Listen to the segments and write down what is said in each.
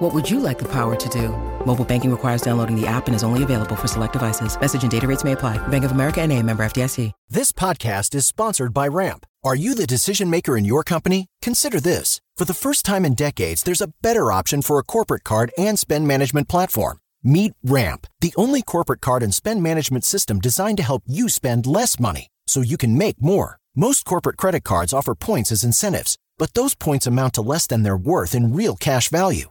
What would you like the power to do? Mobile banking requires downloading the app and is only available for select devices. Message and data rates may apply. Bank of America and a member FDIC. This podcast is sponsored by Ramp. Are you the decision maker in your company? Consider this. For the first time in decades, there's a better option for a corporate card and spend management platform. Meet Ramp, the only corporate card and spend management system designed to help you spend less money so you can make more. Most corporate credit cards offer points as incentives, but those points amount to less than their worth in real cash value.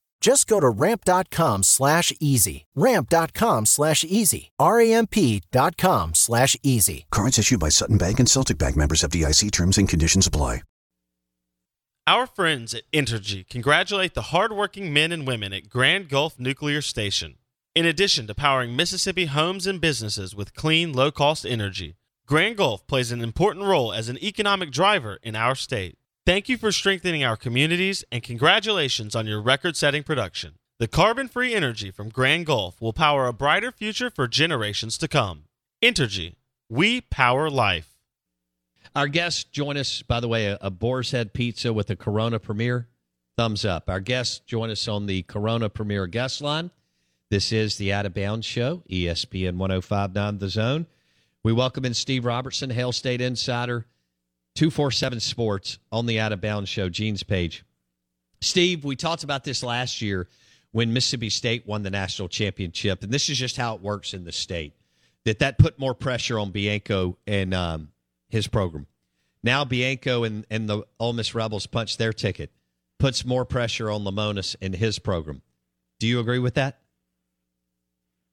Just go to ramp.com slash easy. Ramp.com slash easy. R-A-M-P.com slash easy. Currents issued by Sutton Bank and Celtic Bank members FDIC terms and conditions apply. Our friends at Entergy congratulate the hardworking men and women at Grand Gulf Nuclear Station. In addition to powering Mississippi homes and businesses with clean, low cost energy, Grand Gulf plays an important role as an economic driver in our state. Thank you for strengthening our communities and congratulations on your record setting production. The carbon free energy from Grand Gulf will power a brighter future for generations to come. Entergy, we power life. Our guests join us, by the way, a, a Boar's Head Pizza with a Corona Premier. Thumbs up. Our guests join us on the Corona Premier guest line. This is the Out of Bounds Show, ESPN 1059 The Zone. We welcome in Steve Robertson, Hail State Insider, 247 Sports on the Out of Bounds Show, Gene's page. Steve, we talked about this last year when Mississippi State won the national championship, and this is just how it works in the state. That that put more pressure on Bianco and um, his program. Now Bianco and, and the Ole Miss Rebels punch their ticket, puts more pressure on Lemonis and his program. Do you agree with that?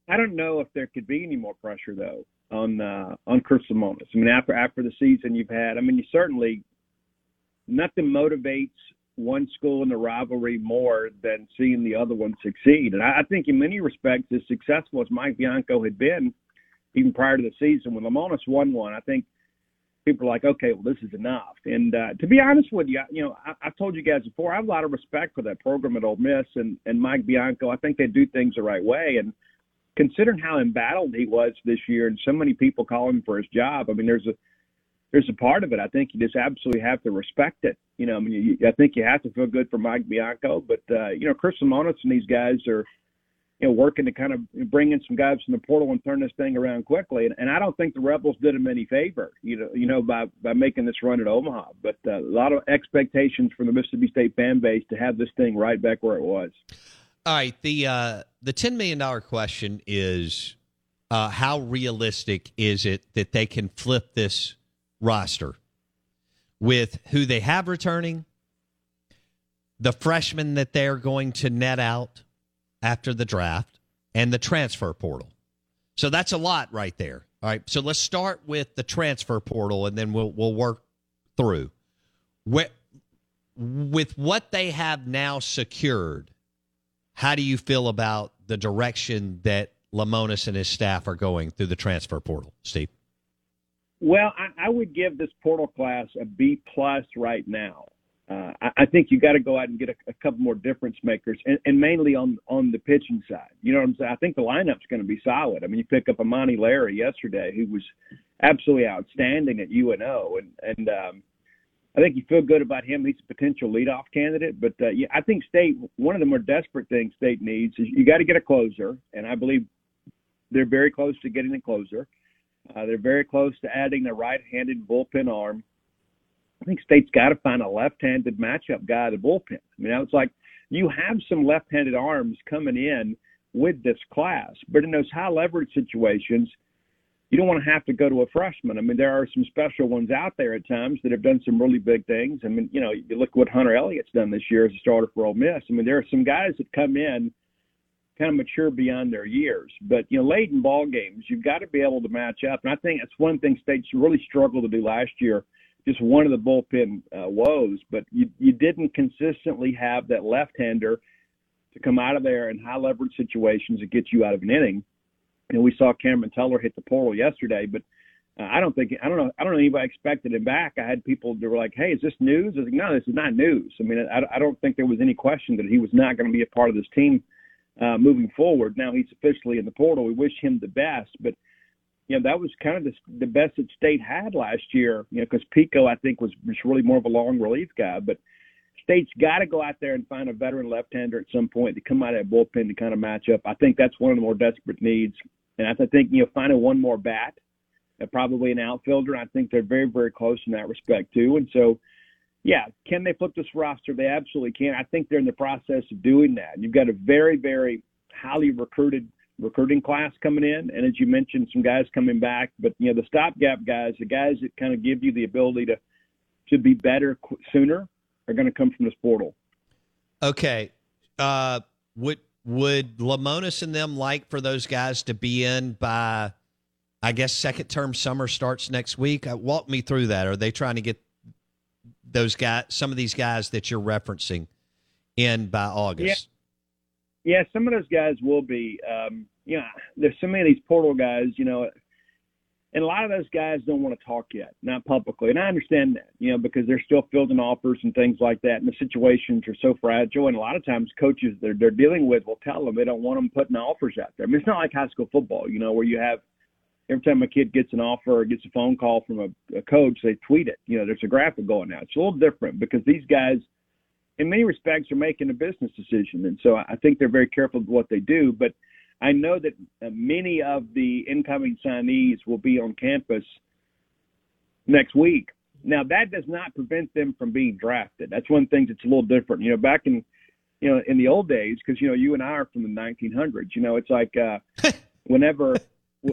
I don't know if there could be any more pressure though on uh, on Chris Lemonis. I mean, after after the season you've had, I mean, you certainly nothing motivates one school in the rivalry more than seeing the other one succeed. And I, I think in many respects, as successful as Mike Bianco had been, even prior to the season, when Lemonis won one, I think people are like, okay, well, this is enough. And uh, to be honest with you, you know, I, I've told you guys before, I have a lot of respect for that program at Ole Miss and, and Mike Bianco. I think they do things the right way. And considering how embattled he was this year and so many people calling him for his job, I mean, there's a there's a part of it. I think you just absolutely have to respect it. You know, I mean, you, I think you have to feel good for Mike Bianco, but uh, you know, Chris Lemonis and these guys are, you know, working to kind of bring in some guys from the portal and turn this thing around quickly. And, and I don't think the Rebels did them any favor, you know, you know, by by making this run at Omaha. But uh, a lot of expectations from the Mississippi State fan base to have this thing right back where it was. All right, the uh, the ten million dollar question is uh, how realistic is it that they can flip this roster with who they have returning, the freshmen that they're going to net out after the draft, and the transfer portal. So that's a lot right there. All right. So let's start with the transfer portal, and then we'll we'll work through. With, with what they have now secured, how do you feel about the direction that Lemonis and his staff are going through the transfer portal, Steve? Well, I, I would give this portal class a B plus right now. Uh, I, I think you got to go out and get a, a couple more difference makers, and, and mainly on on the pitching side. You know what I'm saying? I think the lineup's going to be solid. I mean, you pick up Amani Larry yesterday, who was absolutely outstanding at UNO, and and um, I think you feel good about him. He's a potential leadoff candidate, but uh, yeah, I think State. One of the more desperate things State needs is you got to get a closer, and I believe they're very close to getting a closer. Uh, they're very close to adding a right-handed bullpen arm. I think State's got to find a left-handed matchup guy to bullpen. I mean, it's like you have some left-handed arms coming in with this class, but in those high leverage situations, you don't want to have to go to a freshman. I mean, there are some special ones out there at times that have done some really big things. I mean, you know, you look at what Hunter Elliott's done this year as a starter for Ole Miss. I mean, there are some guys that come in kind of mature beyond their years. But you know, late in ball games, you've got to be able to match up, and I think that's one thing states really struggled to do last year. Just one of the bullpen uh, woes, but you you didn't consistently have that left-hander to come out of there in high leverage situations and get you out of an inning. And we saw Cameron Tullar hit the portal yesterday, but uh, I don't think I don't know I don't know anybody expected him back. I had people that were like, "Hey, is this news?" I was like, "No, this is not news." I mean, I, I don't think there was any question that he was not going to be a part of this team uh, moving forward. Now he's officially in the portal. We wish him the best, but you know that was kind of the, the best that State had last year. You know, because Pico I think was, was really more of a long relief guy, but State's got to go out there and find a veteran left-hander at some point to come out of that bullpen to kind of match up. I think that's one of the more desperate needs, and I think you know finding one more bat, uh, probably an outfielder. I think they're very very close in that respect too, and so yeah, can they flip this roster? They absolutely can. I think they're in the process of doing that. You've got a very, very highly recruited recruiting class coming in, and as you mentioned, some guys coming back. But you know, the stopgap guys, the guys that kind of give you the ability to to be better sooner, are going to come from this portal. Okay, uh, would would Lemonis and them like for those guys to be in by? I guess second term summer starts next week. Uh, walk me through that. Are they trying to get those guys, some of these guys that you're referencing, in by August? Yeah, yeah some of those guys will be. Um, you know, there's so many of these portal guys. You know, and a lot of those guys don't want to talk yet, not publicly, and I understand that. You know, because they're still fielding offers and things like that, and the situations are so fragile. And a lot of times, coaches they're they're dealing with will tell them they don't want them putting offers out there. I mean, it's not like high school football, you know, where you have every time a kid gets an offer or gets a phone call from a, a coach, they tweet it. You know, there's a graphic going out. It's a little different because these guys, in many respects, are making a business decision, and so I think they're very careful with what they do. But I know that uh, many of the incoming signees will be on campus next week. Now that does not prevent them from being drafted. That's one thing that's a little different. You know, back in you know in the old days, because you know you and I are from the 1900s. You know, it's like uh, whenever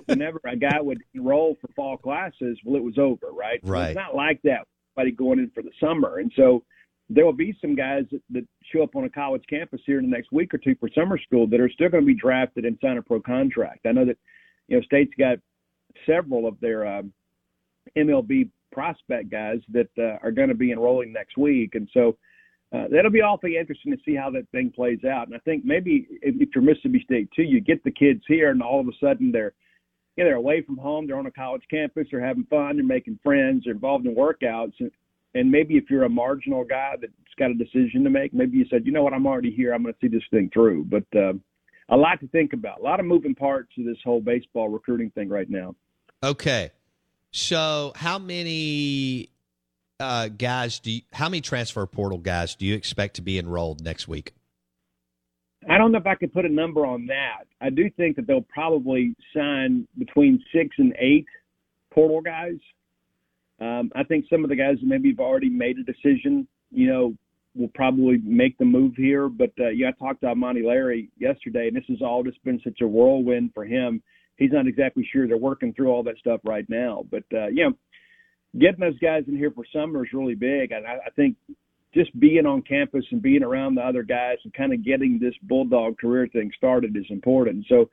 whenever a guy would enroll for fall classes, well, it was over, right? Right. So it's not like that. Everybody going in for the summer, and so there will be some guys that, that show up on a college campus here in the next week or two for summer school that are still going to be drafted and sign a pro contract. I know that you know State's got several of their MLB prospect guys that uh, are going to be enrolling next week, and so. Uh, that'll be awfully interesting to see how that thing plays out. And I think maybe if, if you're Mississippi State too, you get the kids here, and all of a sudden they're you know, they're away from home, they're on a college campus, they're having fun, they're making friends, they're involved in workouts. And, and maybe if you're a marginal guy that's got a decision to make, maybe you said, you know what, I'm already here, I'm going to see this thing through. But uh, a lot to think about, a lot of moving parts to this whole baseball recruiting thing right now. Okay. So, how many uh, guys do you, how many transfer portal guys do you expect to be enrolled next week? I don't know if I could put a number on that. I do think that they'll probably sign between six and eight portal guys. Um, I think some of the guys that maybe have already made a decision, you know, will probably make the move here. But uh, yeah, I talked to Amani Larry yesterday, and this has all just been such a whirlwind for him. He's not exactly sure they're working through all that stuff right now. But uh, know, getting those guys in here for summer is really big, and I, I think just being on campus and being around the other guys and kind of getting this bulldog career thing started is important. So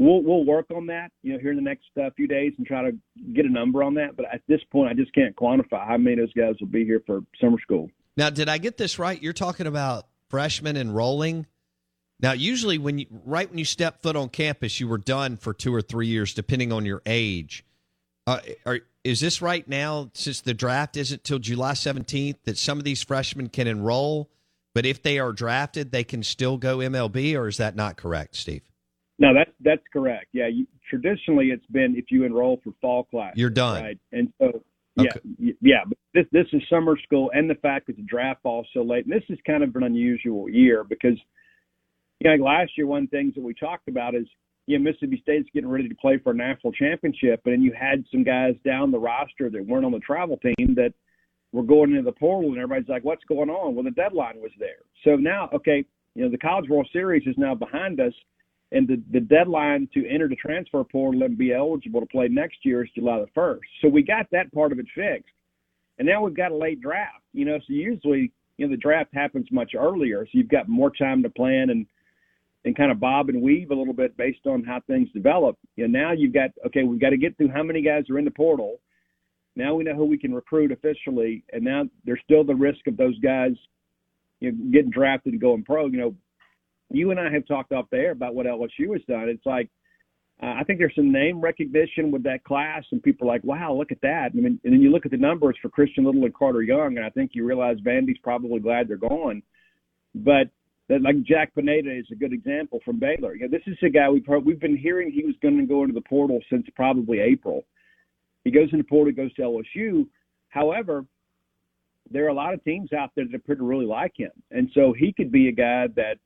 we'll we'll work on that, you know, here in the next uh, few days and try to get a number on that. But at this point, I just can't quantify how many of those guys will be here for summer school. Now, did I get this right? You're talking about freshmen enrolling. Now, usually when you right when you step foot on campus, you were done for two or three years, depending on your age. Uh, are is this right now since the draft isn't till July 17th that some of these freshmen can enroll, but if they are drafted, they can still go MLB, or is that not correct, Steve? No, that's that's correct. Yeah, you, traditionally it's been if you enroll for fall class, you're done. Right, and so yeah, okay. yeah. But this this is summer school, and the fact that the draft falls so late, and this is kind of an unusual year because you know, like last year, one of the things that we talked about is you know, Mississippi State's getting ready to play for a national championship, and you had some guys down the roster that weren't on the travel team that were going into the portal, and everybody's like, "What's going on?" Well, the deadline was there, so now, okay, you know, the College World Series is now behind us. And the, the deadline to enter the transfer portal and be eligible to play next year is July the 1st. So we got that part of it fixed. And now we've got a late draft, you know, so usually, you know, the draft happens much earlier. So you've got more time to plan and, and kind of bob and weave a little bit based on how things develop. You know, now you've got, okay, we've got to get through how many guys are in the portal. Now we know who we can recruit officially. And now there's still the risk of those guys, you know, getting drafted and going pro. You know, you and I have talked off there about what LSU has done. It's like uh, I think there's some name recognition with that class, and people are like, "Wow, look at that!" I mean, and then you look at the numbers for Christian Little and Carter Young, and I think you realize Vandy's probably glad they're gone. But that, like Jack Pineda is a good example from Baylor. You know, this is a guy we've heard, we've been hearing he was going to go into the portal since probably April. He goes into portal, goes to LSU. However, there are a lot of teams out there that appear to really like him, and so he could be a guy that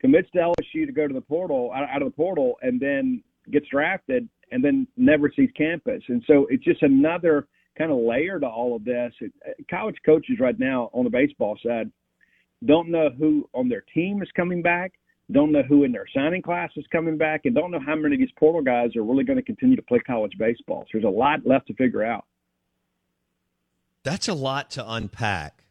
commits to LSU to go to the portal out of the portal and then gets drafted and then never sees campus. And so it's just another kind of layer to all of this. It, uh, college coaches right now on the baseball side don't know who on their team is coming back, don't know who in their signing class is coming back, and don't know how many of these portal guys are really going to continue to play college baseball. So there's a lot left to figure out. That's a lot to unpack